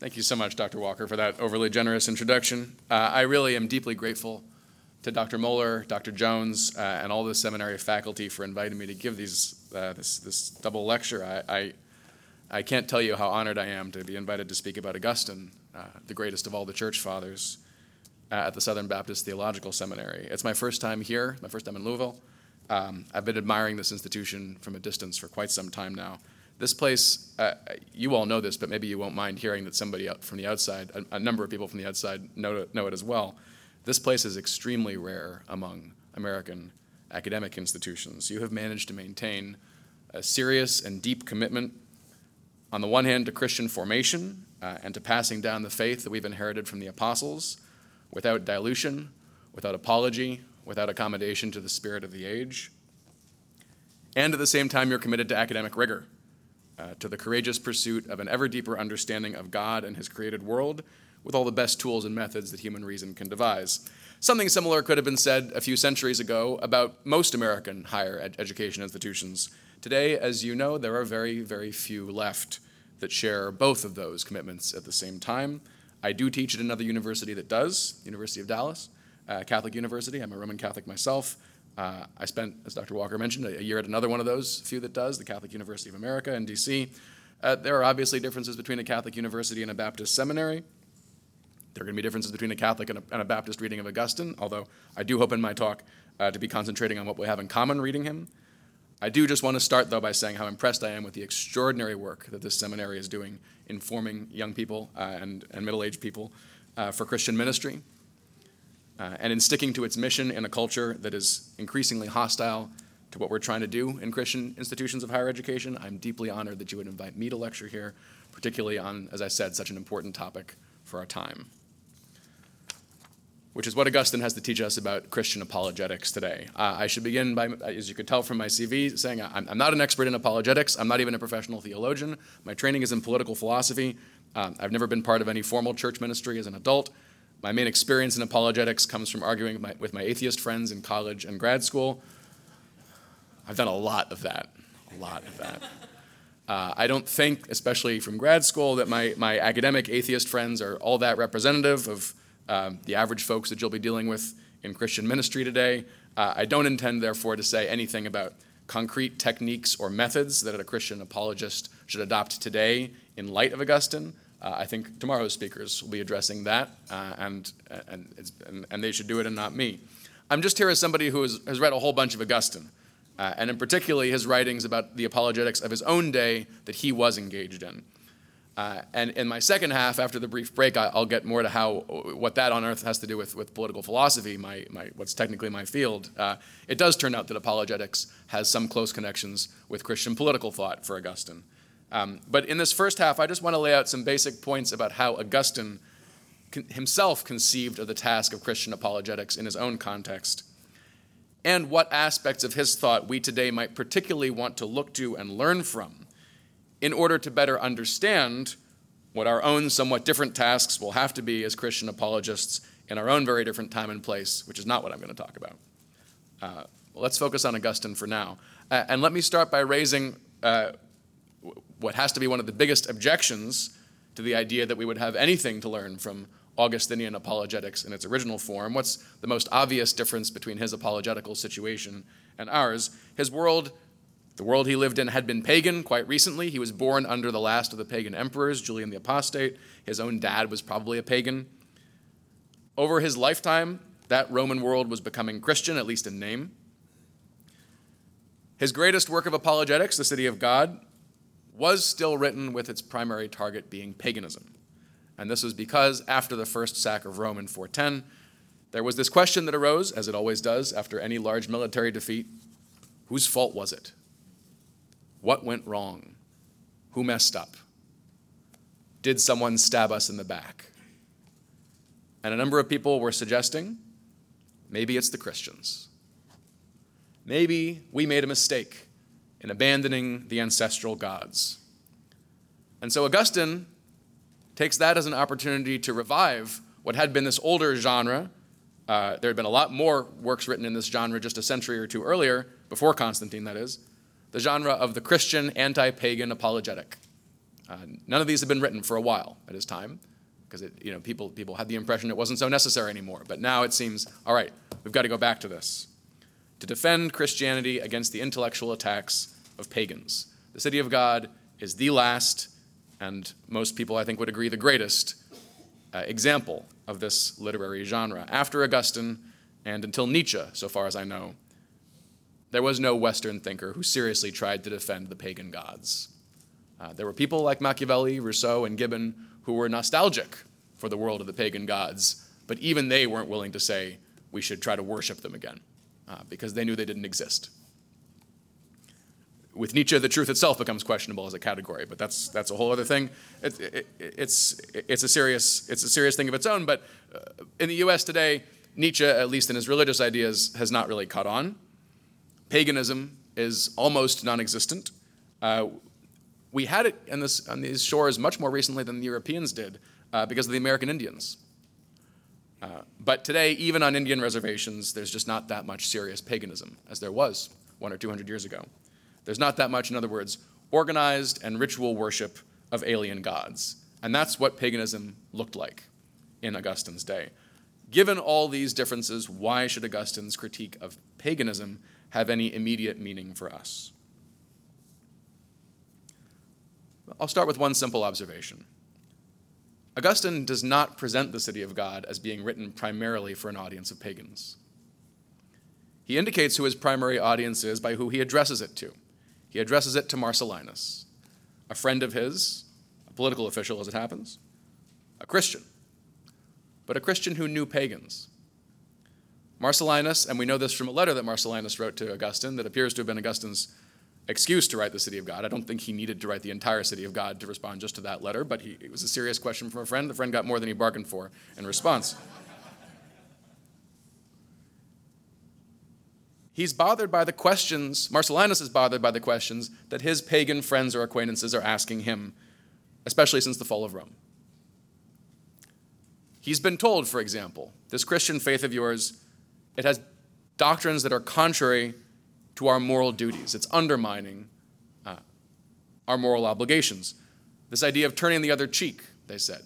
Thank you so much, Dr. Walker, for that overly generous introduction. Uh, I really am deeply grateful to Dr. Mohler, Dr. Jones, uh, and all the seminary faculty for inviting me to give these, uh, this, this double lecture. I, I, I, can't tell you how honored I am to be invited to speak about Augustine, uh, the greatest of all the church fathers, uh, at the Southern Baptist Theological Seminary. It's my first time here, my first time in Louisville. Um, I've been admiring this institution from a distance for quite some time now. This place, uh, you all know this, but maybe you won't mind hearing that somebody from the outside, a, a number of people from the outside know it, know it as well. This place is extremely rare among American academic institutions. You have managed to maintain a serious and deep commitment, on the one hand, to Christian formation uh, and to passing down the faith that we've inherited from the apostles without dilution, without apology, without accommodation to the spirit of the age. And at the same time, you're committed to academic rigor uh, to the courageous pursuit of an ever deeper understanding of God and His created world with all the best tools and methods that human reason can devise. Something similar could have been said a few centuries ago about most American higher ed- education institutions. Today, as you know, there are very, very few left that share both of those commitments at the same time. I do teach at another university that does, University of Dallas, uh, Catholic University. I'm a Roman Catholic myself. Uh, I spent, as Dr. Walker mentioned, a, year at another one of those few that does, the Catholic University of America in DC. Uh, there are obviously differences between a Catholic university and a Baptist seminary. There are going to be differences between a Catholic and a, and a, Baptist reading of Augustine, although I do hope in my talk uh, to be concentrating on what we have in common reading him. I do just want to start, though, by saying how impressed I am with the extraordinary work that this seminary is doing informing young people uh, and, and middle aged people uh, for Christian ministry uh, and in sticking to its mission in a culture that is increasingly hostile to what we're trying to do in Christian institutions of higher education. I'm deeply honored that you would invite me to lecture here, particularly on, as I said, such an important topic for our time. Which is what Augustine has to teach us about Christian apologetics today. Uh, I should begin by, as you could tell from my CV, saying I'm, I'm, not an expert in apologetics. I'm not even a professional theologian. My training is in political philosophy. Um, I've never been part of any formal church ministry as an adult. My main experience in apologetics comes from arguing with my, with my atheist friends in college and grad school. I've done a lot of that, a lot of that. Uh, I don't think, especially from grad school, that my, my academic atheist friends are all that representative of uh, the average folks that you'll be dealing with in Christian ministry today. Uh, I don't intend, therefore, to say anything about concrete techniques or methods that a Christian apologist should adopt today in light of Augustine. Uh, I think tomorrow's speakers will be addressing that, uh, and, and, and, and, they should do it and not me. I'm just here as somebody who has, has read a whole bunch of Augustine, uh, and in particularly his writings about the apologetics of his own day that he was engaged in. Uh, and in my second half, after the brief break, I, will get more to how what that on earth has to do with, with political philosophy, my, my, what's technically my field. Uh, it does turn out that apologetics has some close connections with Christian political thought for Augustine. Um, but in this first half, I just want to lay out some basic points about how Augustine con- himself conceived of the task of Christian apologetics in his own context, and what aspects of his thought we today might particularly want to look to and learn from in order to better understand what our own somewhat different tasks will have to be as Christian apologists in our own very different time and place, which is not what I'm going to talk about. Uh, let's focus on Augustine for now. Uh, and let me start by raising uh, what has to be one of the biggest objections to the idea that we would have anything to learn from Augustinian apologetics in its original form. What's the most obvious difference between his apologetical situation and ours? His world, the world he lived in, had been pagan quite recently. He was born under the last of the pagan emperors, Julian the Apostate. His own dad was probably a pagan. Over his lifetime, that Roman world was becoming Christian, at least in name. His greatest work of apologetics, The City of God, was still written with its primary target being paganism. And this was because after the first sack of Rome in 410, there was this question that arose, as it always does after any large military defeat whose fault was it? What went wrong? Who messed up? Did someone stab us in the back? And a number of people were suggesting maybe it's the Christians. Maybe we made a mistake in abandoning the ancestral gods. And so Augustine takes that as an opportunity to revive what had been this older genre. Uh, there had been a lot more works written in this genre just a century or two earlier, before Constantine, that is, the genre of the Christian anti pagan apologetic. Uh, none of these had been written for a while at his time, because you know, people, people had the impression it wasn't so necessary anymore. But now it seems, all right, we've got to go back to this. To defend Christianity against the intellectual attacks of pagans. The City of God is the last, and most people I think would agree the greatest, uh, example of this literary genre. After Augustine and until Nietzsche, so far as I know, there was no Western thinker who seriously tried to defend the pagan gods. Uh, there were people like Machiavelli, Rousseau, and Gibbon who were nostalgic for the world of the pagan gods, but even they weren't willing to say we should try to worship them again uh, because they knew they didn't exist. With Nietzsche, the truth itself becomes questionable as a category, but that's, that's a whole other thing. It, it, it's, it's, a serious, it's a serious thing of its own, but uh, in the US today, Nietzsche, at least in his religious ideas, has not really caught on. Paganism is almost non existent. Uh, we had it this, on these shores much more recently than the Europeans did uh, because of the American Indians. Uh, but today, even on Indian reservations, there's just not that much serious paganism as there was one or two hundred years ago. There's not that much, in other words, organized and ritual worship of alien gods. And that's what paganism looked like in Augustine's day. Given all these differences, why should Augustine's critique of paganism have any immediate meaning for us? I'll start with one simple observation. Augustine does not present the City of God as being written primarily for an audience of pagans. He indicates who his primary audience is by who he addresses it to. He addresses it to Marcellinus, a friend of his, a political official as it happens, a Christian, but a Christian who knew pagans. Marcellinus, and we know this from a letter that Marcellinus wrote to Augustine that appears to have been Augustine's excuse to write the City of God. I don't think he needed to write the entire City of God to respond just to that letter, but he, it was a serious question from a friend. The friend got more than he bargained for in response. He's bothered by the questions, Marcellinus is bothered by the questions that his pagan friends or acquaintances are asking him, especially since the fall of Rome. He's been told, for example, this Christian faith of yours, it has doctrines that are contrary to our moral duties. It's undermining uh, our moral obligations. This idea of turning the other cheek, they said,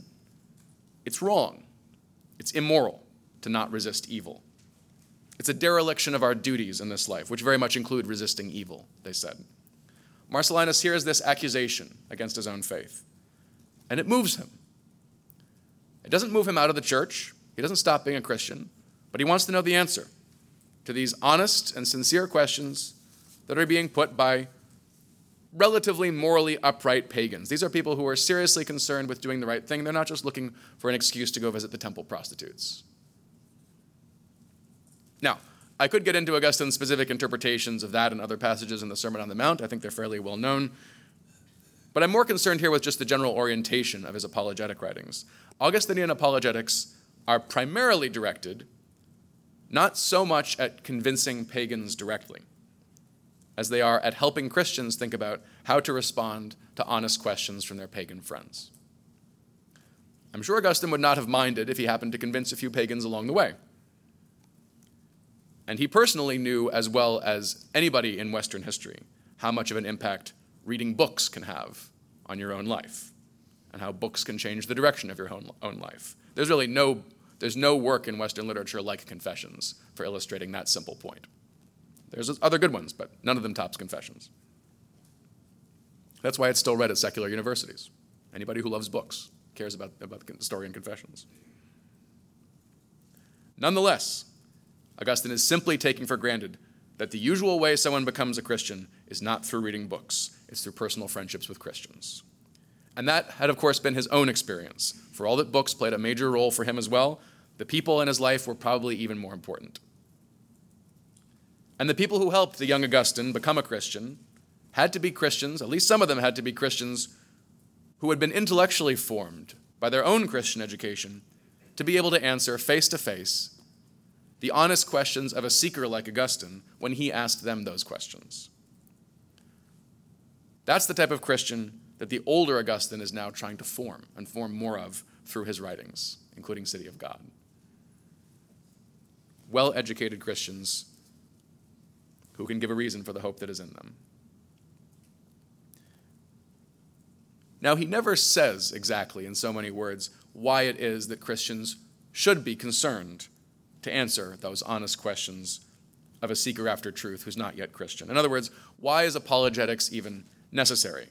it's wrong. It's immoral to not resist evil. It's a dereliction of our duties in this life, which very much include resisting evil, they said. Marcellinus hears this accusation against his own faith, and it moves him. It doesn't move him out of the church, he doesn't stop being a Christian, but he wants to know the answer to these honest and sincere questions that are being put by relatively morally upright pagans. These are people who are seriously concerned with doing the right thing. They're not just looking for an excuse to go visit the temple prostitutes. Now, I could get into Augustine's specific interpretations of that and other passages in the Sermon on the Mount. I think they're fairly well known. But I'm more concerned here with just the general orientation of his apologetic writings. Augustinian apologetics are primarily directed not so much at convincing pagans directly as they are at helping Christians think about how to respond to honest questions from their pagan friends. I'm sure Augustine would not have minded if he happened to convince a few pagans along the way. And he personally knew, as well as anybody in Western history, how much of an impact reading books can have on your own life and how books can change the direction of your own, life. There's really no there's no work in Western literature like Confessions for illustrating that simple point. There's other good ones, but none of them tops Confessions. That's why it's still read at secular universities. Anybody who loves books cares about, about the story in Confessions. Nonetheless, Augustine is simply taking for granted that the usual way someone becomes a Christian is not through reading books, it's through personal friendships with Christians. And that had, of course, been his own experience. For all that books played a major role for him as well, the people in his life were probably even more important. And the people who helped the young Augustine become a Christian had to be Christians, at least some of them had to be Christians who had been intellectually formed by their own Christian education to be able to answer face to face the honest questions of a seeker like Augustine when he asked them those questions. That's the type of Christian that the older Augustine is now trying to form and form more of through his writings, including City of God. Well educated Christians who can give a reason for the hope that is in them. Now, he never says exactly, in so many words, why it is that Christians should be concerned to answer those honest questions of a seeker after truth who's not yet Christian. In other words, why is apologetics even necessary?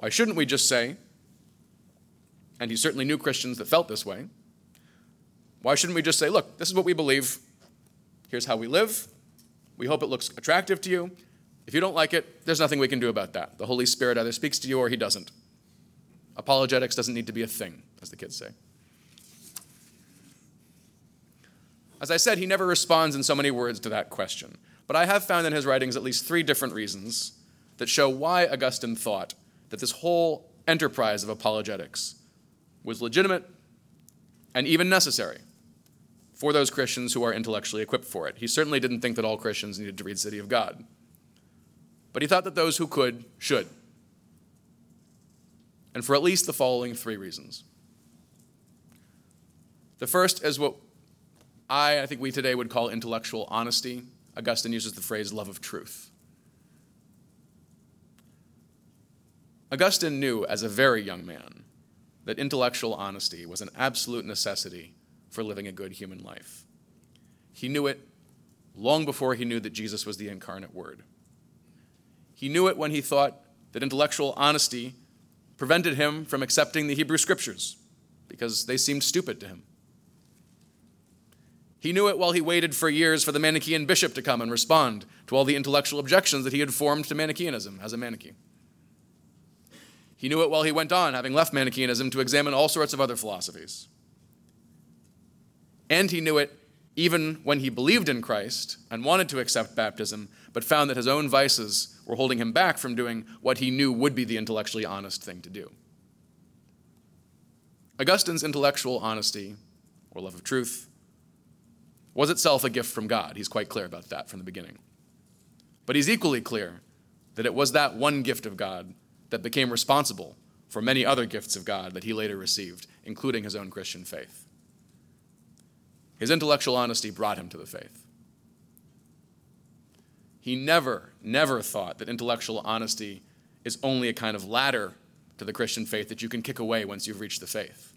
Why shouldn't we just say, and he certainly knew Christians that felt this way, why shouldn't we just say, look, this is what we believe, here's how we live, we hope it looks attractive to you. If you don't like it, there's nothing we can do about that. The Holy Spirit either speaks to you or he doesn't. Apologetics doesn't need to be a thing, as the kids say. As I said, he never responds in so many words to that question. But I have found in his writings at least three different reasons that show why Augustine thought that this whole enterprise of apologetics was legitimate and even necessary for those Christians who are intellectually equipped for it. He certainly didn't think that all Christians needed to read City of God. But he thought that those who could should. And for at least the following three reasons. The first is what I, I think we today would call intellectual honesty. Augustine uses the phrase love of truth. Augustine knew as a very young man that intellectual honesty was an absolute necessity for living a good human life. He knew it long before he knew that Jesus was the incarnate Word. He knew it when he thought that intellectual honesty prevented him from accepting the Hebrew Scriptures because they seemed stupid to him. He knew it while he waited for years for the Manichaean bishop to come and respond to all the intellectual objections that he had formed to Manichaeanism as a Manichaean. He knew it while he went on, having left Manichaeanism, to examine all sorts of other philosophies. And he knew it even when he believed in Christ and wanted to accept baptism, but found that his own vices were holding him back from doing what he knew would be the intellectually honest thing to do. Augustine's intellectual honesty, or love of truth, was itself a gift from God. He's quite clear about that from the beginning. But he's equally clear that it was that one gift of God that became responsible for many other gifts of God that he later received, including his own Christian faith. His intellectual honesty brought him to the faith. He never, never thought that intellectual honesty is only a kind of ladder to the Christian faith that you can kick away once you've reached the faith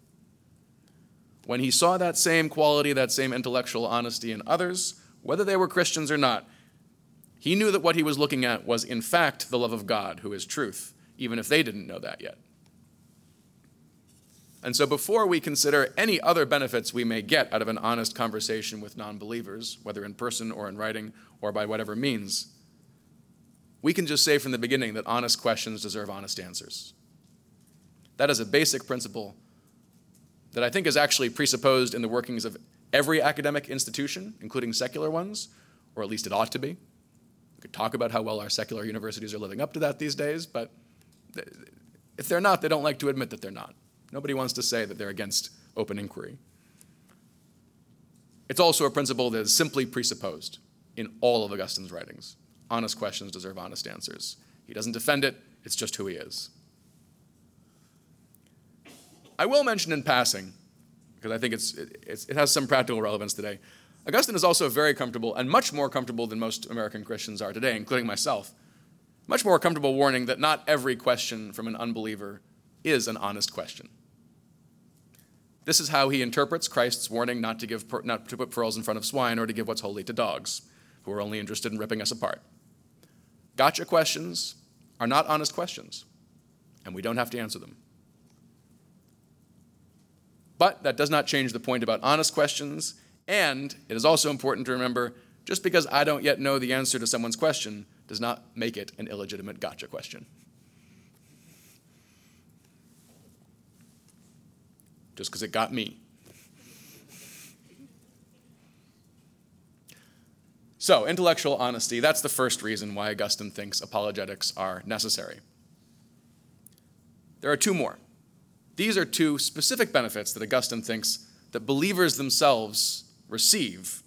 when he saw that same quality, that same intellectual honesty in others, whether they were Christians or not, he knew that what he was looking at was, in fact, the love of God, who is truth, even if they didn't know that yet. And so, before we consider any other benefits we may get out of an honest conversation with non believers, whether in person or in writing or by whatever means, we can just say from the beginning that honest questions deserve honest answers. That is a basic principle that I think is actually presupposed in the workings of every academic institution, including secular ones, or at least it ought to be. We could talk about how well our secular universities are living up to that these days, but if they're not, they don't like to admit that they're not. Nobody wants to say that they're against open inquiry. It's also a principle that is simply presupposed in all of Augustine's writings. Honest questions deserve honest answers. He doesn't defend it, it's just who he is. I will mention in passing, because I think it's, it's, it has some practical relevance today. Augustine is also very comfortable, and much more comfortable than most American Christians are today, including myself, much more comfortable warning that not every question from an unbeliever is an honest question. This is how he interprets Christ's warning not to, give, not to put pearls in front of swine or to give what's holy to dogs, who are only interested in ripping us apart. Gotcha questions are not honest questions, and we don't have to answer them. But that does not change the point about honest questions. And it is also important to remember just because I don't yet know the answer to someone's question does not make it an illegitimate gotcha question. Just because it got me. So, intellectual honesty, that's the first reason why Augustine thinks apologetics are necessary. There are two more. These are two specific benefits that Augustine thinks that believers themselves receive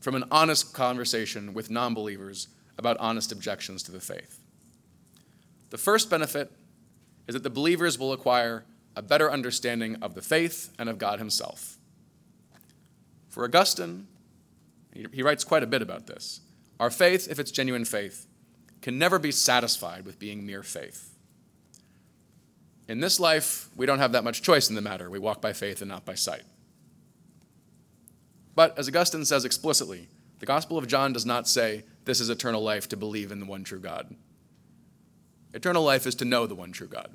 from an honest conversation with non believers about honest objections to the faith. The first benefit is that the believers will acquire a better understanding of the faith and of God Himself. For Augustine, he writes quite a bit about this. Our faith, if it's genuine faith, can never be satisfied with being mere faith. In this life, we don't have that much choice in the matter. We walk by faith and not by sight. But as Augustine says explicitly, the Gospel of John does not say this is eternal life to believe in the one true God. Eternal life is to know the one true God.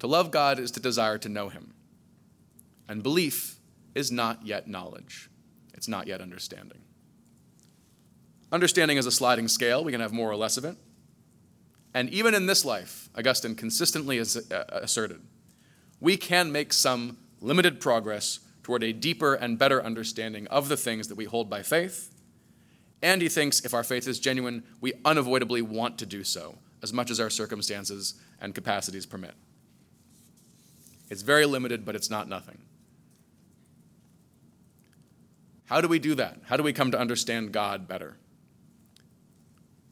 To love God is to desire to know him. And belief is not yet knowledge, it's not yet understanding. Understanding is a sliding scale, we can have more or less of it. And even in this life, Augustine consistently uh, asserted, we can make some limited progress toward a deeper and better understanding of the things that we hold by faith. And he thinks if our faith is genuine, we unavoidably want to do so, as much as our circumstances and capacities permit. It's very limited, but it's not nothing. How do we do that? How do we come to understand God better?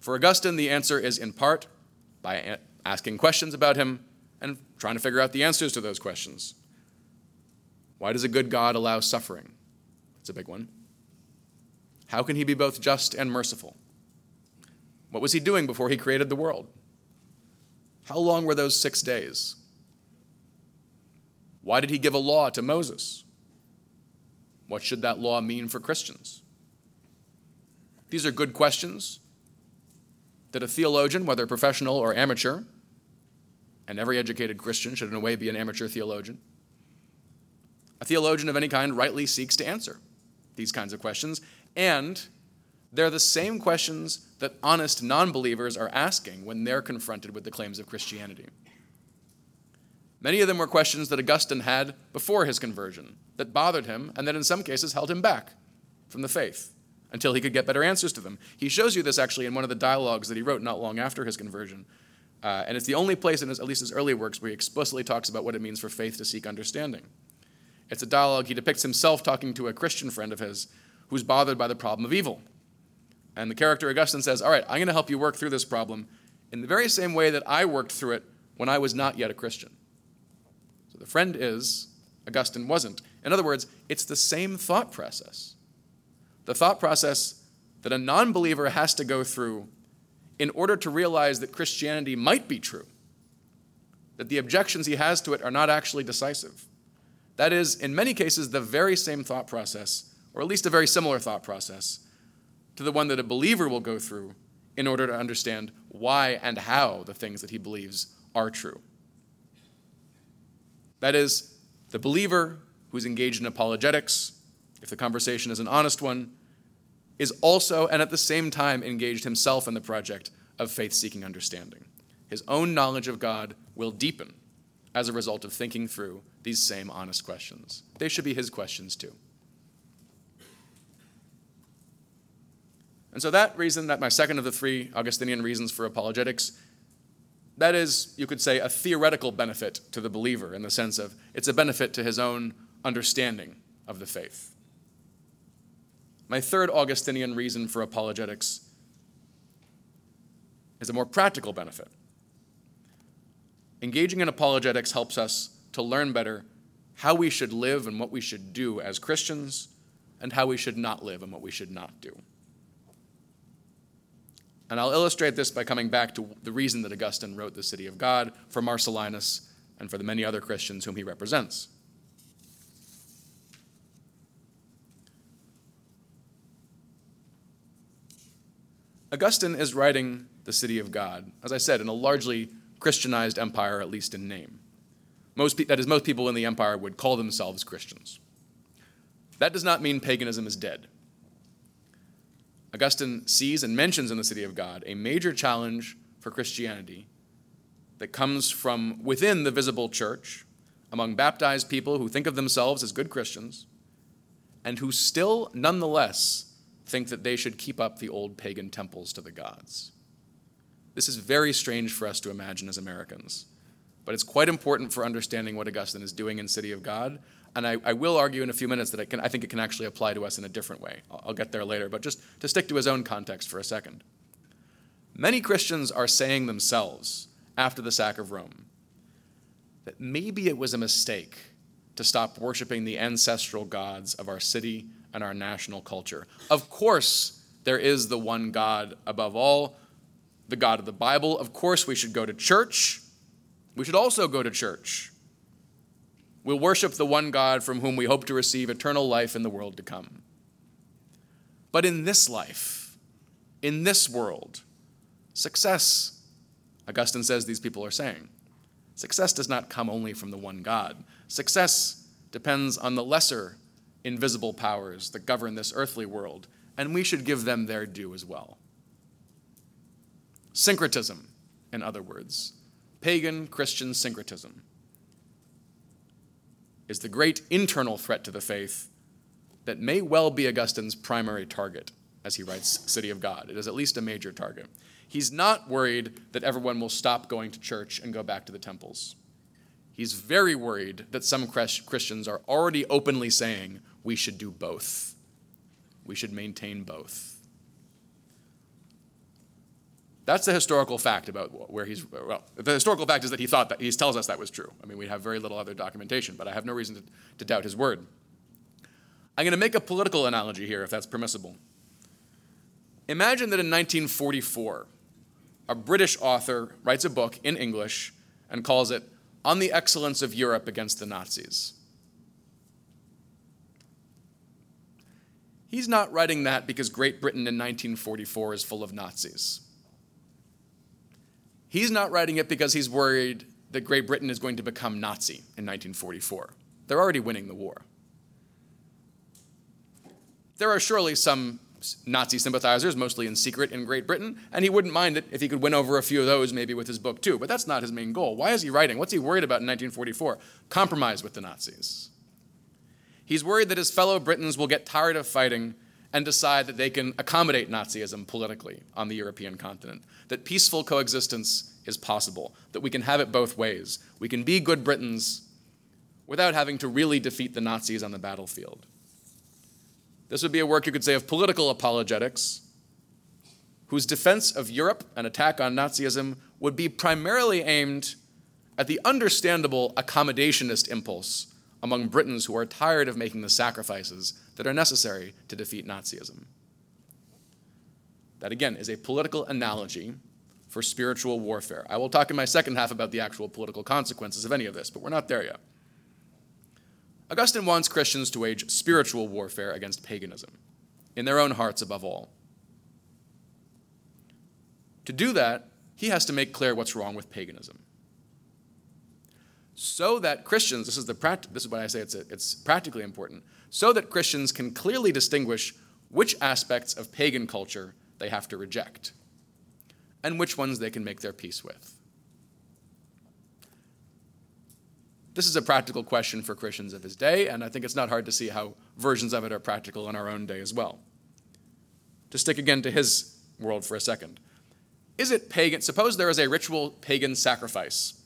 For Augustine, the answer is in part by asking questions about him and trying to figure out the answers to those questions. Why does a good God allow suffering? That's a big one. How can he be both just and merciful? What was he doing before he created the world? How long were those six days? Why did he give a law to Moses? What should that law mean for Christians? These are good questions that a theologian, whether professional or amateur, and every educated Christian should in a way be an amateur theologian, a theologian of any kind rightly seeks to answer these kinds of questions, and they're the same questions that honest non believers are asking when they're confronted with the claims of Christianity. Many of them were questions that Augustine had before his conversion that bothered him and that in some cases held him back from the faith until he could get better answers to them. He shows you this actually in one of the dialogues that he wrote not long after his conversion. Uh, and it's the only place in his, at least his early works where he explicitly talks about what it means for faith to seek understanding. It's a dialogue he depicts himself talking to a Christian friend of his who's bothered by the problem of evil. And the character Augustine says, All right, I'm going to help you work through this problem in the very same way that I worked through it when I was not yet a Christian. So the friend is, Augustine wasn't. In other words, it's the same thought process the thought process that a non believer has to go through in order to realize that Christianity might be true, that the objections he has to it are not actually decisive. That is, in many cases, the very same thought process, or at least a very similar thought process, to the one that a believer will go through in order to understand why and how the things that he believes are true. That is, the believer who's engaged in apologetics if the conversation is an honest one, is also and at the same time engaged himself in the project of faith seeking understanding. His own knowledge of God will deepen as a result of thinking through these same honest questions. They should be his questions too. And so, that reason, that my second of the three Augustinian reasons for apologetics, that is, you could say, a theoretical benefit to the believer in the sense of it's a benefit to his own understanding of the faith. My third Augustinian reason for apologetics is a more practical benefit. Engaging in apologetics helps us to learn better how we should live and what we should do as Christians, and how we should not live and what we should not do. And I'll illustrate this by coming back to the reason that Augustine wrote The City of God for Marcellinus and for the many other Christians whom he represents. Augustine is writing the city of God, as I said, in a largely Christianized empire, at least in name. Most pe- that is, most people in the empire would call themselves Christians. That does not mean paganism is dead. Augustine sees and mentions in the city of God a major challenge for Christianity that comes from within the visible church, among baptized people who think of themselves as good Christians, and who still, nonetheless, think that they should keep up the old pagan temples to the gods. This is very strange for us to imagine as Americans, but it's quite important for understanding what Augustine is doing in City of God. And I, I will argue in a few minutes that can, I think it can actually apply to us in a different way. I'll, I'll get there later, but just to stick to his own context for a second. Many Christians are saying themselves after the sack of Rome that maybe it was a mistake to stop worshiping the ancestral gods of our city and our national culture. Of course, there is the one God above all, the God of the Bible, of course we should go to church. We should also go to church. We'll worship the one God from whom we hope to receive eternal life in the world to come. But in this life, in this world, success, Augustine says these people are saying, success does not come only from the one God. Success depends on the lesser invisible powers that govern this earthly world, and we should give them their due as well. Syncretism, in other words, pagan Christian syncretism, is the great internal threat to the faith that may well be Augustine's primary target as he writes City of God. It is at least a major target. He's not worried that everyone will stop going to church and go back to the temples. He's very worried that some Christians are already openly saying we should do both. We should maintain both. That's the historical fact about where he's. Well, the historical fact is that he thought that he tells us that was true. I mean, we have very little other documentation, but I have no reason to, to doubt his word. I'm going to make a political analogy here, if that's permissible. Imagine that in 1944, a British author writes a book in English and calls it On the Excellence of Europe Against the Nazis. He's not writing that because Great Britain in 1944 is full of Nazis. He's not writing it because he's worried that Great Britain is going to become Nazi in 1944. They're already winning the war. There are surely some Nazi sympathizers, mostly in secret in Great Britain, and he wouldn't mind it if he could win over a few of those maybe with his book too. But that's not his main goal. Why is he writing? What's he worried about in 1944? Compromise with the Nazis. He's worried that his fellow Britons will get tired of fighting and decide that they can accommodate Nazism politically on the European continent, that peaceful coexistence is possible, that we can have it both ways. We can be good Britons without having to really defeat the Nazis on the battlefield. This would be a work you could say of political apologetics, whose defense of Europe and attack on Nazism would be primarily aimed at the understandable accommodationist impulse among Britons who are tired of making the sacrifices that are necessary to defeat Nazism. That, again, is a political analogy for spiritual warfare. I will talk in my second half about the actual political consequences of any of this, but we're not there yet. Augustine wants Christians to wage spiritual warfare against paganism, in their own hearts above all. To do that, he has to make clear what's wrong with paganism. So that Christians, this is, the this is why I say it's, it's practically important, so that Christians can clearly distinguish which aspects of pagan culture they have to reject and which ones they can make their peace with. This is a practical question for Christians of his day, and I think it's not hard to see how versions of it are practical in our own day as well. To stick again to his world for a second. Is it pagan? Suppose there is a ritual pagan sacrifice.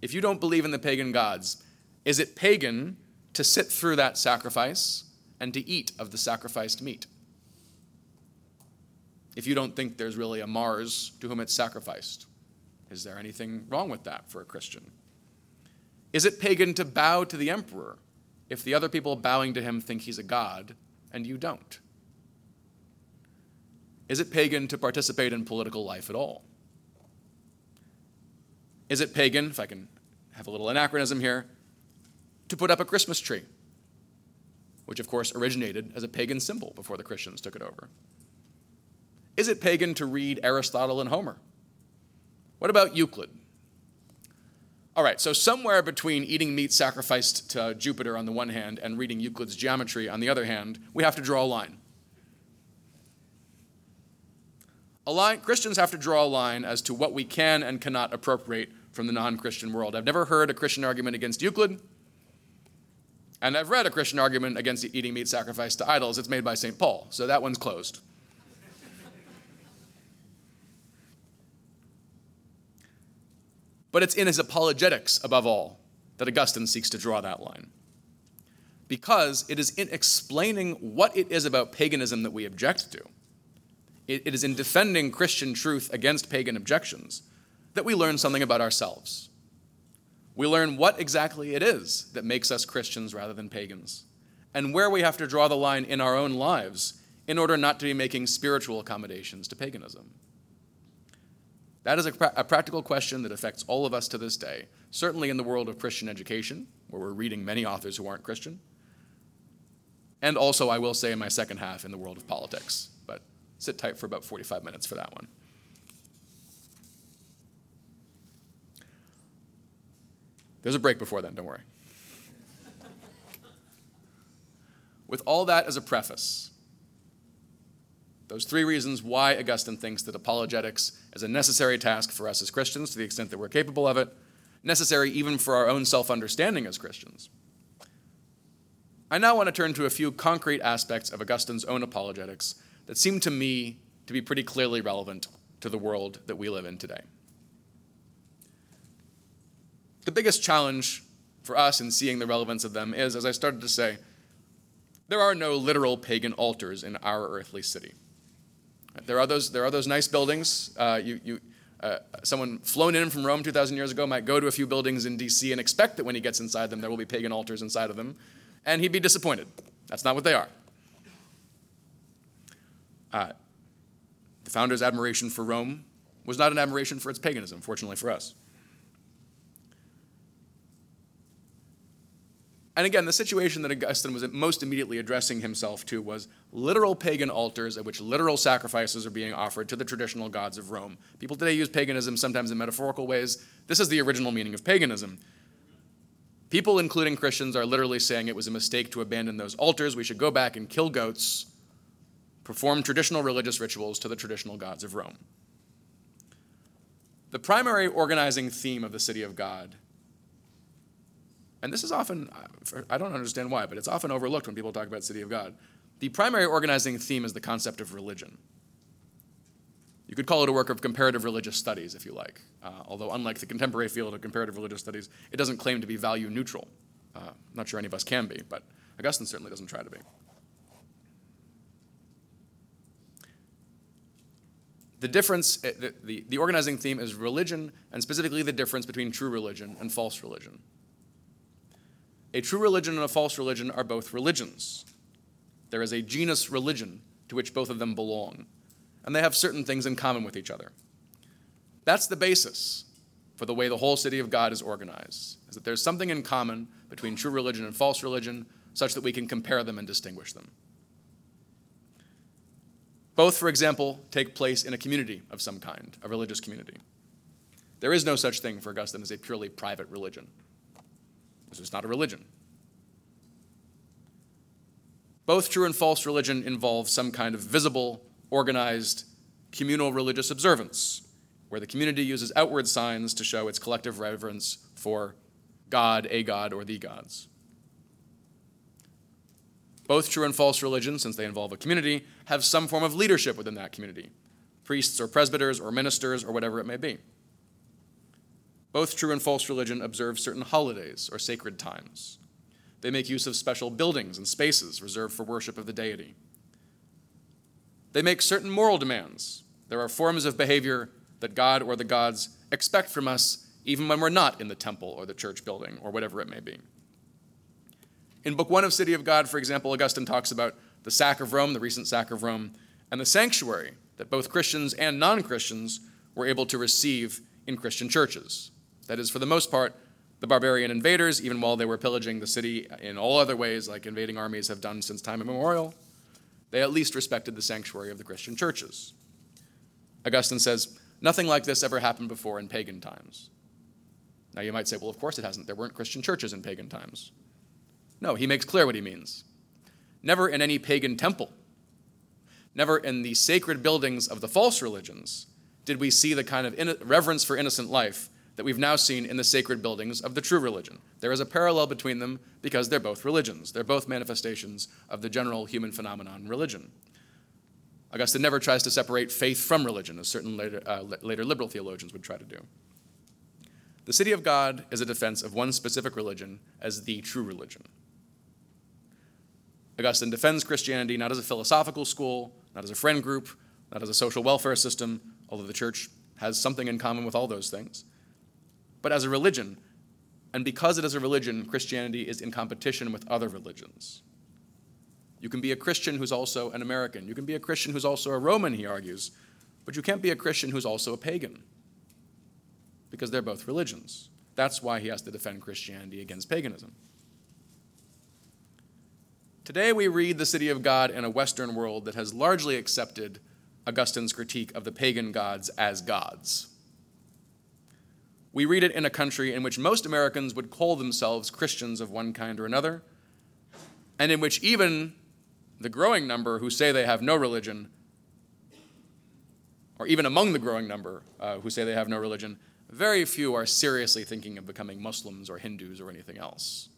If you don't believe in the pagan gods, is it pagan to sit through that sacrifice and to eat of the sacrificed meat? If you don't think there's really a Mars to whom it's sacrificed, is there anything wrong with that for a Christian? Is it pagan to bow to the emperor if the other people bowing to him think he's a god and you don't? Is it pagan to participate in political life at all? Is it pagan, if I can have a little anachronism here, to put up a Christmas tree, which of course originated as a pagan symbol before the Christians took it over? Is it pagan to read Aristotle and Homer? What about Euclid? All right, so somewhere between eating meat sacrificed to Jupiter on the one hand and reading Euclid's geometry on the other hand, we have to draw a line. A line Christians have to draw a line as to what we can and cannot appropriate from the non Christian world. I've never heard a Christian argument against Euclid, and I've read a Christian argument against eating meat sacrificed to idols. It's made by St. Paul, so that one's closed. But it's in his apologetics, above all, that Augustine seeks to draw that line. Because it is in explaining what it is about paganism that we object to, it, it is in defending Christian truth against pagan objections that we learn something about ourselves. We learn what exactly it is that makes us Christians rather than pagans, and where we have to draw the line in our own lives in order not to be making spiritual accommodations to paganism. That is a, pra- a, practical question that affects all of us to this day, certainly in the world of Christian education, where we're reading many authors who aren't Christian, and also, I will say, in my second half, in the world of politics. But sit tight for about 45 minutes for that one. There's a break before then, don't worry. With all that as a preface, those three reasons why Augustine thinks that apologetics is a necessary task for us as Christians to the extent that we're capable of it, necessary even for our own self understanding as Christians. I now want to turn to a few concrete aspects of Augustine's own apologetics that seem to me to be pretty clearly relevant to the world that we live in today. The biggest challenge for us in seeing the relevance of them is, as I started to say, there are no literal pagan altars in our earthly city. There are those, there are those nice buildings. Uh, you, you, uh, someone flown in from Rome 2,000 years ago might go to a few buildings in D.C. and expect that when he gets inside them, there will be pagan altars inside of them, and he'd be disappointed. That's not what they are. Uh, the founder's admiration for Rome was not an admiration for its paganism, fortunately for us. And again, the situation that Augustine was most immediately addressing himself to was literal pagan altars at which literal sacrifices are being offered to the traditional gods of Rome. People today use paganism sometimes in metaphorical ways. This is the original meaning of paganism. People, including Christians, are literally saying it was a mistake to abandon those altars. We should go back and kill goats, perform traditional religious rituals to the traditional gods of Rome. The primary organizing theme of the city of God and this is often, I don't understand why, but it's often overlooked when people talk about City of God. The primary organizing theme is the concept of religion. You could call it a work of comparative religious studies, if you like, uh, although, unlike the contemporary field of comparative religious studies, it doesn't claim to be value neutral. Uh, not sure any of us can be, but Augustine certainly doesn't try to be. The difference, eh, the, the, the organizing theme is religion, and specifically the difference between true religion and false religion. A true religion and a false religion are both religions. There is a genus religion to which both of them belong, and they have certain things in common with each other. That's the basis for the way the whole city of God is organized, is that there's something in common between true religion and false religion such that we can compare them and distinguish them. Both, for example, take place in a community of some kind, a religious community. There is no such thing for Augustine as a purely private religion. This is not a religion. Both true and false religion involve some kind of visible, organized, communal religious observance, where the community uses outward signs to show its collective reverence for God, a God, or the gods. Both true and false religion, since they involve a community, have some form of leadership within that community priests or presbyters or ministers or whatever it may be. Both true and false religion observe certain holidays or sacred times. They make use of special buildings and spaces reserved for worship of the deity. They make certain moral demands. There are forms of behavior that God or the gods expect from us even when we're not in the temple or the church building or whatever it may be. In Book One of City of God, for example, Augustine talks about the sack of Rome, the recent sack of Rome, and the sanctuary that both Christians and non Christians were able to receive in Christian churches. That is, for the most part, the barbarian invaders, even while they were pillaging the city in all other ways, like invading armies have done since time immemorial, they at least respected the sanctuary of the Christian churches. Augustine says, nothing like this ever happened before in pagan times. Now you might say, well, of course it hasn't. There weren't Christian churches in pagan times. No, he makes clear what he means. Never in any pagan temple, never in the sacred buildings of the false religions did we see the kind of reverence for innocent life that we've now seen in the sacred buildings of the true religion. There is a parallel between them because they're both religions. They're both manifestations of the general human phenomenon, religion. Augustine never tries to separate faith from religion, as certain later, uh, later liberal theologians would try to do. The city of God is a defense of one specific religion as the true religion. Augustine defends Christianity not as a philosophical school, not as a friend group, not as a social welfare system, although the church has something in common with all those things but as a religion. And because it is a religion, Christianity is in competition with other religions. You can be a Christian who's also an American. You can be a Christian who's also a Roman, he argues, but you can't be a Christian who's also a pagan. because they're both religions. That's why he has to defend Christianity against paganism. Today, we read the City of God in a Western world that has largely accepted Augustine's critique of the pagan gods as gods. We read it in a country in which most Americans would call themselves Christians of one kind or another, and in which even the growing number who say they have no religion, or even among the growing number uh, who say they have no religion, very few are seriously thinking of becoming Muslims or Hindus or anything else.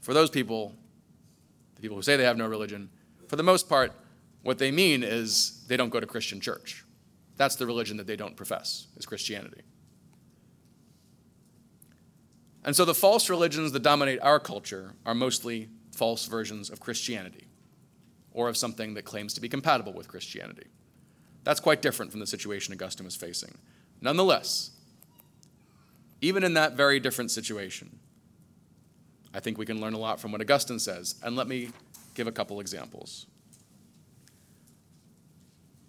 For those people, the people who say they have no religion, for the most part, what they mean is they don't go to Christian church. That's the religion that they don't profess, is Christianity. And so the false religions that dominate our culture are mostly false versions of Christianity or of something that claims to be compatible with Christianity. That's quite different from the situation Augustine was facing. Nonetheless, even in that very different situation, I think we can learn a lot from what Augustine says. And let me give a couple examples.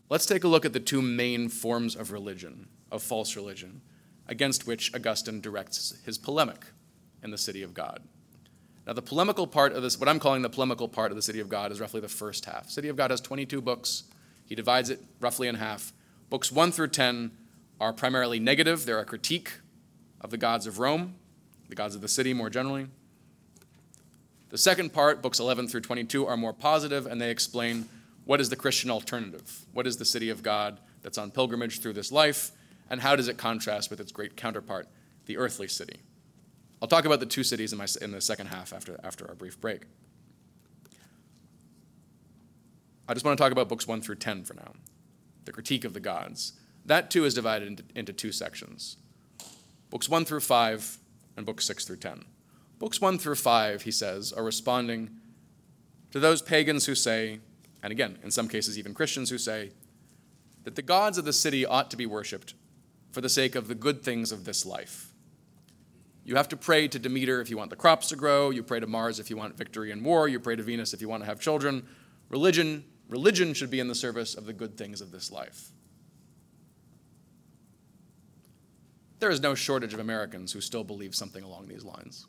Let's take a look at the two main forms of religion, of false religion, against which Augustine directs his polemic in the City of God. Now, the polemical part of this, what I'm calling the polemical part of the City of God, is roughly the first half. City of God has 22 books. He divides it roughly in half. Books 1 through 10 are primarily negative, they're a critique of the gods of Rome, the gods of the city more generally. The second part, books 11 through 22, are more positive and they explain what is the Christian alternative? What is the city of God that's on pilgrimage through this life? And how does it contrast with its great counterpart, the earthly city? I'll talk about the two cities in, my, in the second half after, after our brief break. I just want to talk about books 1 through 10 for now, the critique of the gods. That too is divided into, into two sections books 1 through 5 and books 6 through 10. Books 1 through 5, he says, are responding to those pagans who say, and again, in some cases, even Christians who say, that the gods of the city ought to be worshiped for the sake of the good things of this life. You have to pray to Demeter if you want the crops to grow, you pray to Mars if you want victory in war, you pray to Venus if you want to have children. Religion, religion should be in the service of the good things of this life. There is no shortage of Americans who still believe something along these lines.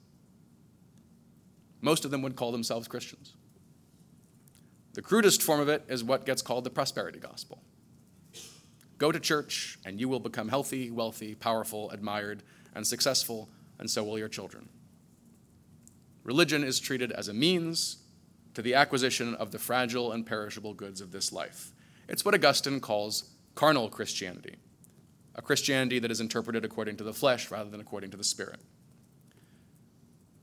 Most of them would call themselves Christians. The crudest form of it is what gets called the prosperity gospel. Go to church, and you will become healthy, wealthy, powerful, admired, and successful, and so will your children. Religion is treated as a means to the acquisition of the fragile and perishable goods of this life. It's what Augustine calls carnal Christianity, a Christianity that is interpreted according to the flesh rather than according to the spirit.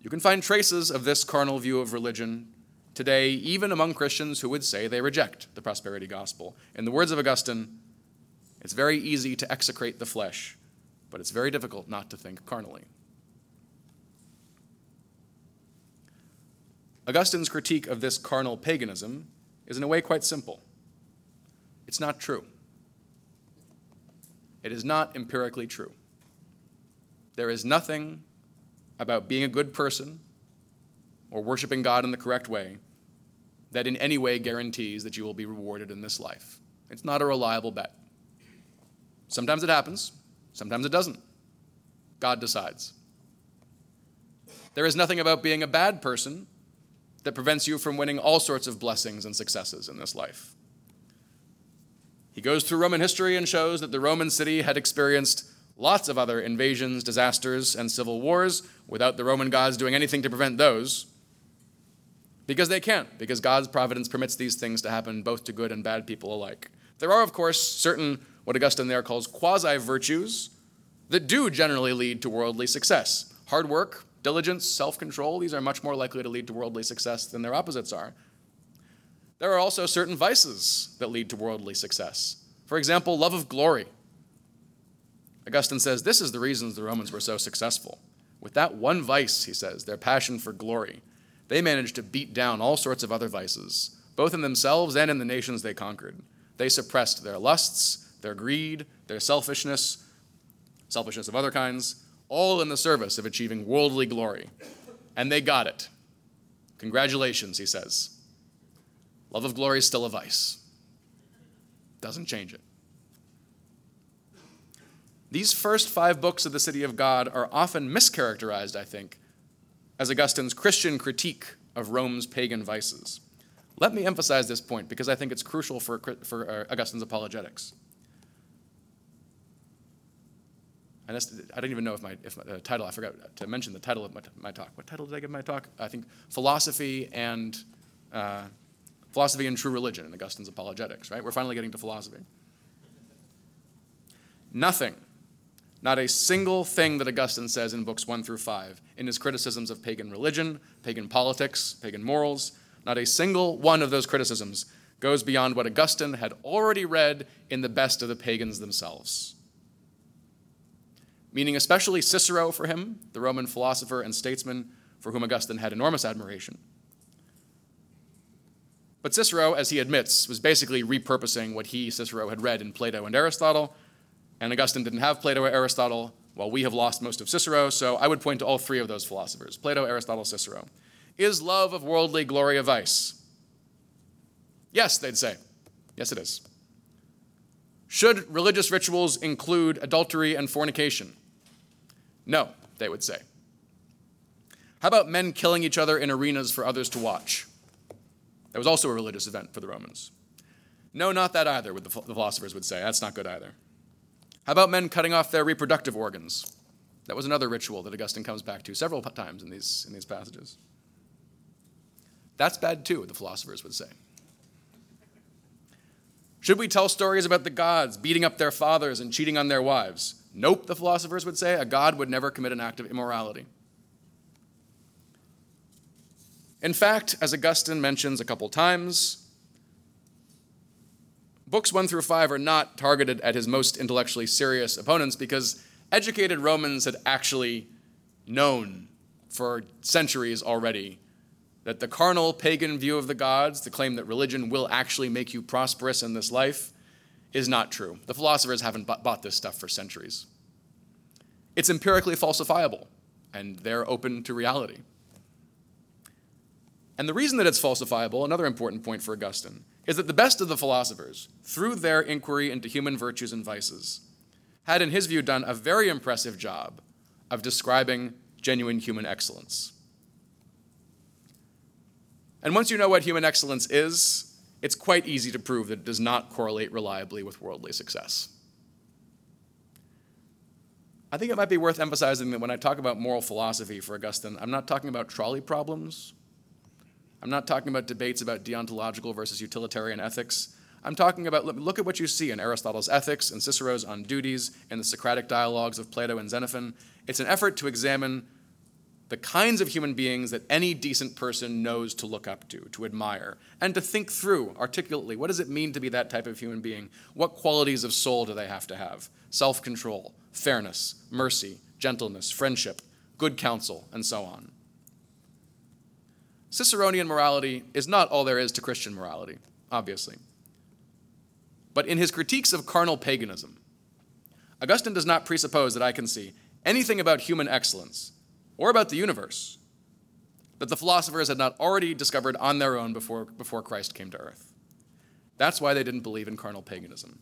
You can find traces of this carnal view of religion today, even among Christians who would say they reject the prosperity gospel. In the words of Augustine, it's very easy to execrate the flesh, but it's very difficult not to think carnally. Augustine's critique of this carnal paganism is in a way quite simple. It's not true. It is not empirically true. There is nothing about being a good person or worshiping God in the correct way that in any way guarantees that you will be rewarded in this life. It's not a reliable bet. Sometimes it happens, sometimes it doesn't. God decides. There is nothing about being a bad person that prevents you from winning all sorts of blessings and successes in this life. He goes through Roman history and shows that the Roman city had experienced lots of other invasions, disasters, and civil wars without the Roman gods doing anything to prevent those. Because they can't, because God's providence permits these things to happen both to good and bad people alike. There are, of course, certain what Augustine there calls quasi virtues that do generally lead to worldly success. Hard work, diligence, self control, these are much more likely to lead to worldly success than their opposites are. There are also certain vices that lead to worldly success. For example, love of glory. Augustine says this is the reasons the Romans were so successful. With that one vice, he says, their passion for glory, they managed to beat down all sorts of other vices, both in themselves and in the nations they conquered. They suppressed their lusts, their greed, their selfishness, selfishness of other kinds, all in the service of achieving worldly glory. And they got it. Congratulations, he says. Love of glory is still a vice, doesn't change it. These first five books of the City of God are often mischaracterized, I think, as Augustine's Christian critique of Rome's pagan vices. Let me emphasize this point because I think it's crucial for, for uh, Augustine's apologetics. And I don't even know if my, if my uh, title, I forgot to mention the title of my, my, talk. What title did I give my talk? I think Philosophy and uh, Philosophy and True Religion in Augustine's Apologetics, right? We're finally getting to philosophy. Nothing, not a single thing that Augustine says in books one through five, in his criticisms of pagan religion, pagan politics, pagan morals, not a single one of those criticisms goes beyond what Augustine had already read in the best of the pagans themselves. Meaning, especially Cicero for him, the Roman philosopher and statesman for whom Augustine had enormous admiration. But Cicero, as he admits, was basically repurposing what he, Cicero, had read in Plato and Aristotle. And Augustine didn't have Plato or Aristotle. Well, we have lost most of Cicero, so I would point to all three of those philosophers Plato, Aristotle, Cicero. Is love of worldly glory a vice? Yes, they'd say. Yes, it is. Should religious rituals include adultery and fornication? No, they would say. How about men killing each other in arenas for others to watch? That was also a religious event for the Romans. No, not that either, the philosophers would say. That's not good either. How about men cutting off their reproductive organs? That was another ritual that Augustine comes back to several times in these, in these passages. That's bad too, the philosophers would say. Should we tell stories about the gods beating up their fathers and cheating on their wives? Nope, the philosophers would say. A god would never commit an act of immorality. In fact, as Augustine mentions a couple times, books one through five are not targeted at his most intellectually serious opponents because educated Romans had actually known for centuries already that the carnal pagan view of the gods, the claim that religion will actually make you prosperous in this life, is not true. The philosophers haven't bought this stuff for centuries. It's empirically falsifiable, and they're open to reality. And the reason that it's falsifiable, another important point for Augustine, is that the best of the philosophers, through their inquiry into human virtues and vices, had, in his view, done a very impressive job of describing genuine human excellence. And once you know what human excellence is, it's quite easy to prove that it does not correlate reliably with worldly success. I think it might be worth emphasizing that when I talk about moral philosophy for Augustine, I'm not talking about trolley problems. I'm not talking about debates about deontological versus utilitarian ethics. I'm talking about look at what you see in Aristotle's Ethics and Cicero's On Duties and the Socratic dialogues of Plato and Xenophon. It's an effort to examine the kinds of human beings that any decent person knows to look up to, to admire, and to think through articulately what does it mean to be that type of human being? What qualities of soul do they have to have? Self control, fairness, mercy, gentleness, friendship, good counsel, and so on. Ciceronian morality is not all there is to Christian morality, obviously. But in his critiques of carnal paganism, Augustine does not presuppose that I can see anything about human excellence or about the universe that the philosophers had not already discovered on their own before, before Christ came to earth. That's why they didn't believe in carnal paganism.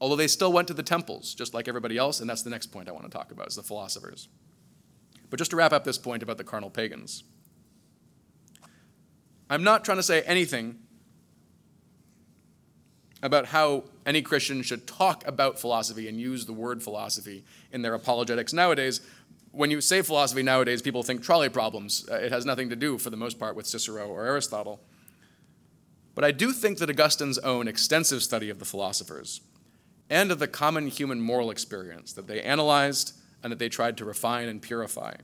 Although they still went to the temples, just like everybody else, and that's the next point I want to talk about, is the philosophers. But just to wrap up this point about the carnal pagans, I'm not trying to say anything about how any Christian should talk about philosophy and use the word philosophy in their apologetics nowadays when you say philosophy nowadays, people think trolley problems. Uh, it has nothing to do, for the most part, with Cicero or Aristotle. But I do think that Augustine's own extensive study of the philosophers and of the common human moral experience that they analyzed and that they tried to refine and purify,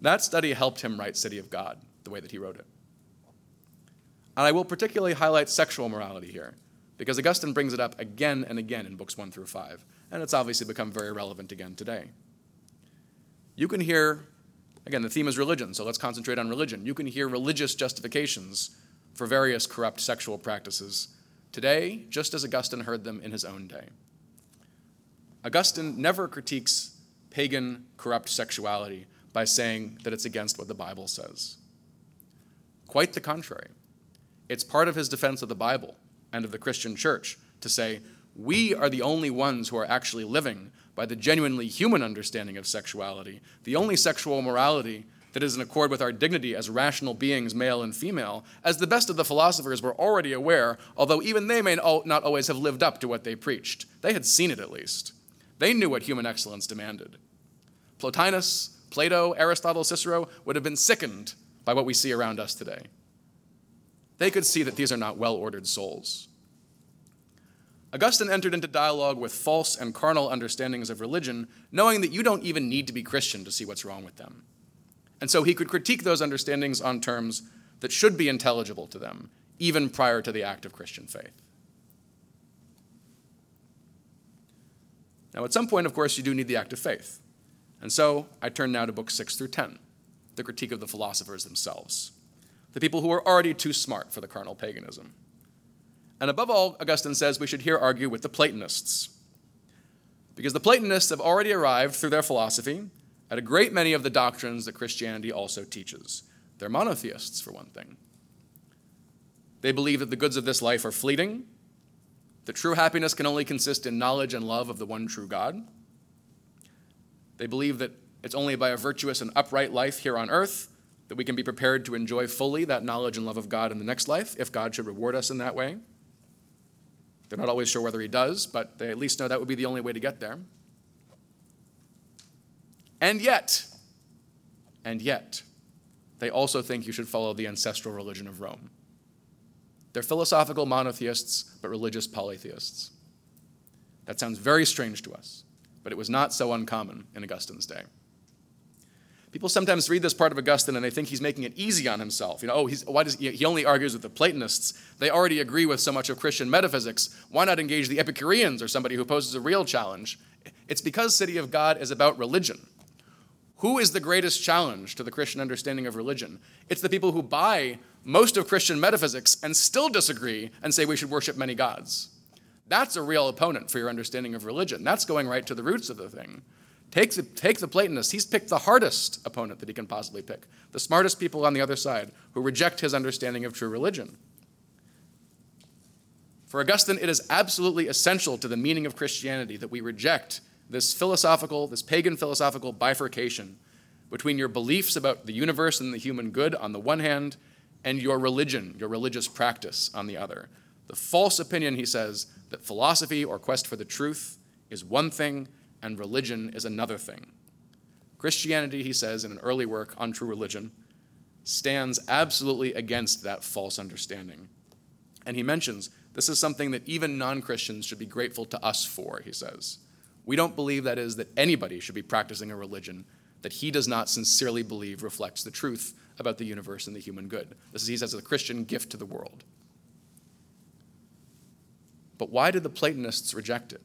that study helped him write City of God the way that he wrote it. And I will particularly highlight sexual morality here, because Augustine brings it up again and again in books one through five, and it's obviously become very relevant again today. You can hear, again, the theme is religion, so let's concentrate on religion. You can hear religious justifications for various corrupt sexual practices today, just as Augustine heard them in his own day. Augustine never critiques pagan, corrupt sexuality by saying that it's against what the Bible says. Quite the contrary. It's part of his defense of the Bible and of the Christian church to say, We are the only ones who are actually living by the genuinely human understanding of sexuality, the only sexual morality that is in accord with our dignity as rational beings, male and female, as the best of the philosophers were already aware, although even they may not always have lived up to what they preached. They had seen it at least. They knew what human excellence demanded. Plotinus, Plato, Aristotle, Cicero would have been sickened by what we see around us today. They could see that these are not well ordered souls. Augustine entered into dialogue with false and carnal understandings of religion, knowing that you don't even need to be Christian to see what's wrong with them. And so he could critique those understandings on terms that should be intelligible to them, even prior to the act of Christian faith. Now, at some point, of course, you do need the act of faith. And so I turn now to books 6 through 10, the critique of the philosophers themselves, the people who are already too smart for the carnal paganism. And above all, Augustine says we should here argue with the Platonists. Because the Platonists have already arrived through their philosophy at a great many of the doctrines that Christianity also teaches. They're monotheists, for one thing. They believe that the goods of this life are fleeting, that true happiness can only consist in knowledge and love of the one true God. They believe that it's only by a virtuous and upright life here on earth that we can be prepared to enjoy fully that knowledge and love of God in the next life, if God should reward us in that way. They're not always sure whether He does, but they at least know that would be the only way to get there. And yet, and yet, they also think you should follow the ancestral religion of Rome. They're philosophical monotheists, but religious polytheists. That sounds very strange to us, but it was not so uncommon in Augustine's day. People sometimes read this part of Augustine and they think he's making it easy on himself. You know, oh, he's, why does he, he only argues with the Platonists? They already agree with so much of Christian metaphysics. Why not engage the Epicureans or somebody who poses a real challenge? It's because City of God is about religion. Who is the greatest challenge to the Christian understanding of religion? It's the people who buy most of Christian metaphysics and still disagree and say we should worship many gods. That's a real opponent for your understanding of religion. That's going right to the roots of the thing. Take the, take the Platonist. He's picked the hardest opponent that he can possibly pick, the smartest people on the other side who reject his understanding of true religion. For Augustine, it is absolutely essential to the meaning of Christianity that we reject this philosophical, this pagan philosophical bifurcation between your beliefs about the universe and the human good on the one hand, and your religion, your religious practice on the other. The false opinion, he says, that philosophy or quest for the truth is one thing and religion is another thing. Christianity, he says in an early work on true religion, stands absolutely against that false understanding. And he mentions this is something that even non Christians should be grateful to us for, he says. We don't believe, that is, that anybody should be practicing a religion that he does not sincerely believe reflects the truth about the universe and the human good. This is, he says, a Christian gift to the world. But why did the Platonists reject it?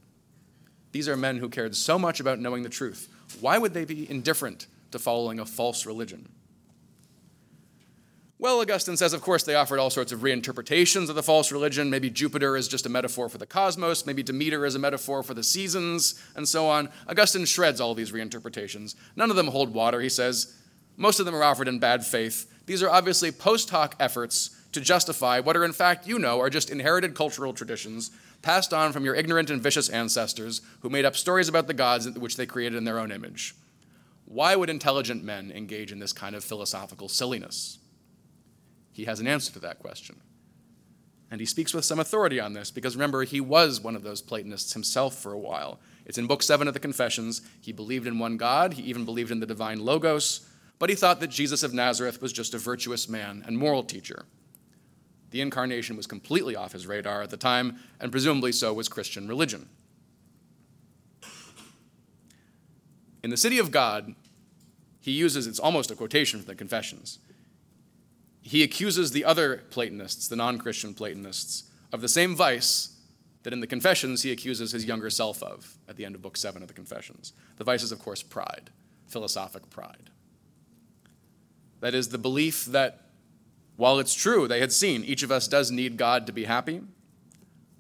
These are men who cared so much about knowing the truth. Why would they be indifferent to following a false religion? Well, Augustine says, of course, they offered all sorts of reinterpretations of the false religion. Maybe Jupiter is just a metaphor for the cosmos, maybe Demeter is a metaphor for the seasons, and so on. Augustine shreds all these reinterpretations. None of them hold water, he says. Most of them are offered in bad faith. These are obviously post hoc efforts to justify what are, in fact, you know, are just inherited cultural traditions passed on from your ignorant and vicious ancestors who made up stories about the gods which they created in their own image. Why would intelligent men engage in this kind of philosophical silliness? He has an answer to that question. And he speaks with some authority on this because remember, he was one of those Platonists himself for a while. It's in Book 7 of the Confessions. He believed in one God, he even believed in the divine Logos, but he thought that Jesus of Nazareth was just a virtuous man and moral teacher. The incarnation was completely off his radar at the time, and presumably so was Christian religion. In the City of God, he uses, it's almost a quotation from the Confessions he accuses the other Platonists, the non Christian Platonists, of the same vice that in the Confessions he accuses his younger self of at the end of Book 7 of the Confessions. The vice is, of course, pride, philosophic pride. That is the belief that while it's true they had seen each of us does need God to be happy,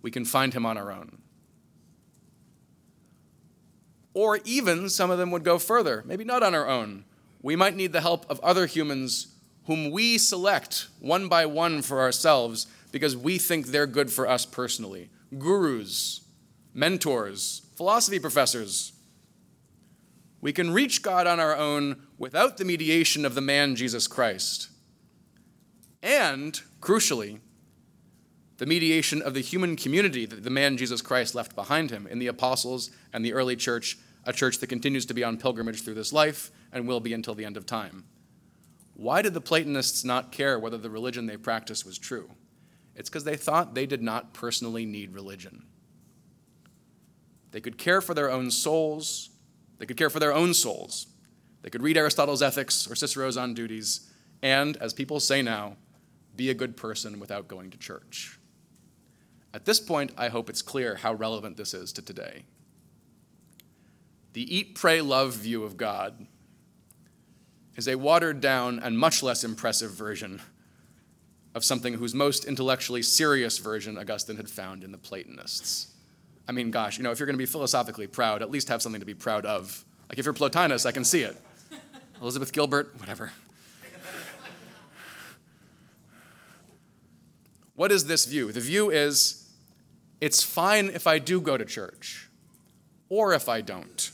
we can find him on our own. Or even some of them would go further, maybe not on our own. We might need the help of other humans whom we select one by one for ourselves because we think they're good for us personally. Gurus, mentors, philosophy professors. We can reach God on our own without the mediation of the man Jesus Christ. And, crucially, the mediation of the human community that the man Jesus Christ left behind him in the apostles and the early church, a church that continues to be on pilgrimage through this life and will be until the end of time. Why did the Platonists not care whether the religion they practiced was true? It's because they thought they did not personally need religion. They could care for their own souls, they could care for their own souls. They could read Aristotle's Ethics or Cicero's On Duties, and, as people say now, be a good person without going to church. At this point, I hope it's clear how relevant this is to today. The eat, pray, love view of God is a watered down and much less impressive version of something whose most intellectually serious version Augustine had found in the Platonists. I mean, gosh, you know, if you're going to be philosophically proud, at least have something to be proud of. Like if you're Plotinus, I can see it. Elizabeth Gilbert, whatever. What is this view? The view is it's fine if I do go to church or if I don't.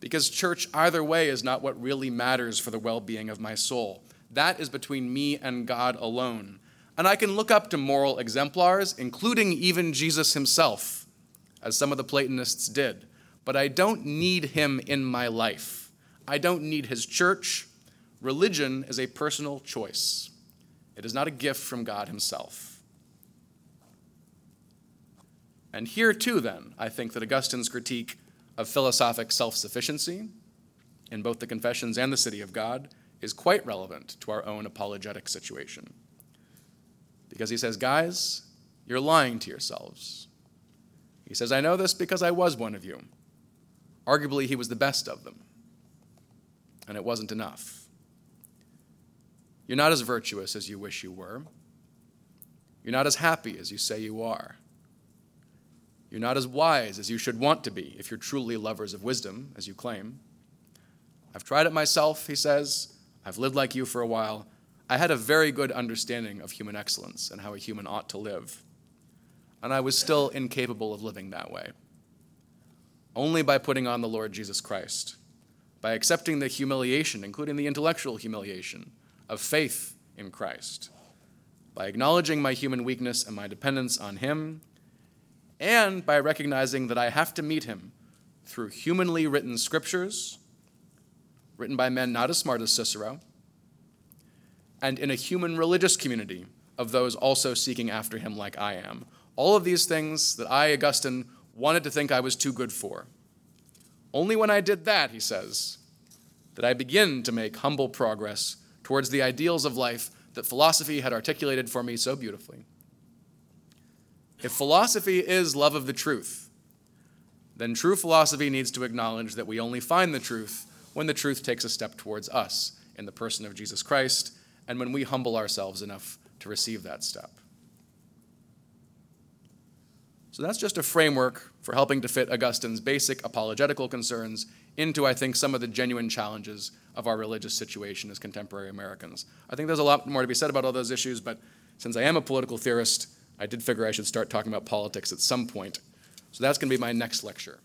Because church, either way, is not what really matters for the well being of my soul. That is between me and God alone. And I can look up to moral exemplars, including even Jesus himself as some of the Platonists did. But I don't need him in my life. I don't need his church. Religion is a personal choice, it is not a gift from God himself. And here, too, then, I think that Augustine's critique of philosophic self sufficiency in both the Confessions and the City of God is quite relevant to our own apologetic situation. Because he says, guys, you're lying to yourselves. He says, I know this because I was one of you. Arguably, he was the best of them. And it wasn't enough. You're not as virtuous as you wish you were. You're not as happy as you say you are. You're not as wise as you should want to be if you're truly lovers of wisdom, as you claim. I've tried it myself, he says. I've lived like you for a while. I had a very good understanding of human excellence and how a human ought to live and I was still incapable of living that way. Only by putting on the Lord Jesus Christ, by accepting the humiliation, including the intellectual humiliation, of faith in Christ, by acknowledging my human weakness and my dependence on Him, and by recognizing that I have to meet Him through humanly written scriptures, written by men not as smart as Cicero, and in a human religious community of those also seeking after Him like I am all of these things that I, Augustine, wanted to think I was too good for. Only when I did that, he says, did I begin to make humble progress towards the ideals of life that philosophy had articulated for me so beautifully. If philosophy is love of the truth, then true philosophy needs to acknowledge that we only find the truth when the truth takes a step towards us in the person of Jesus Christ and when we humble ourselves enough to receive that step. So that's just a framework for helping to fit Augustine's basic apologetical concerns into, I think, some of the genuine challenges of our religious situation as contemporary Americans. I think there's a lot more to be said about all those issues, but since I am a political theorist, I did figure I should start talking about politics at some point. So that's going to be my next lecture.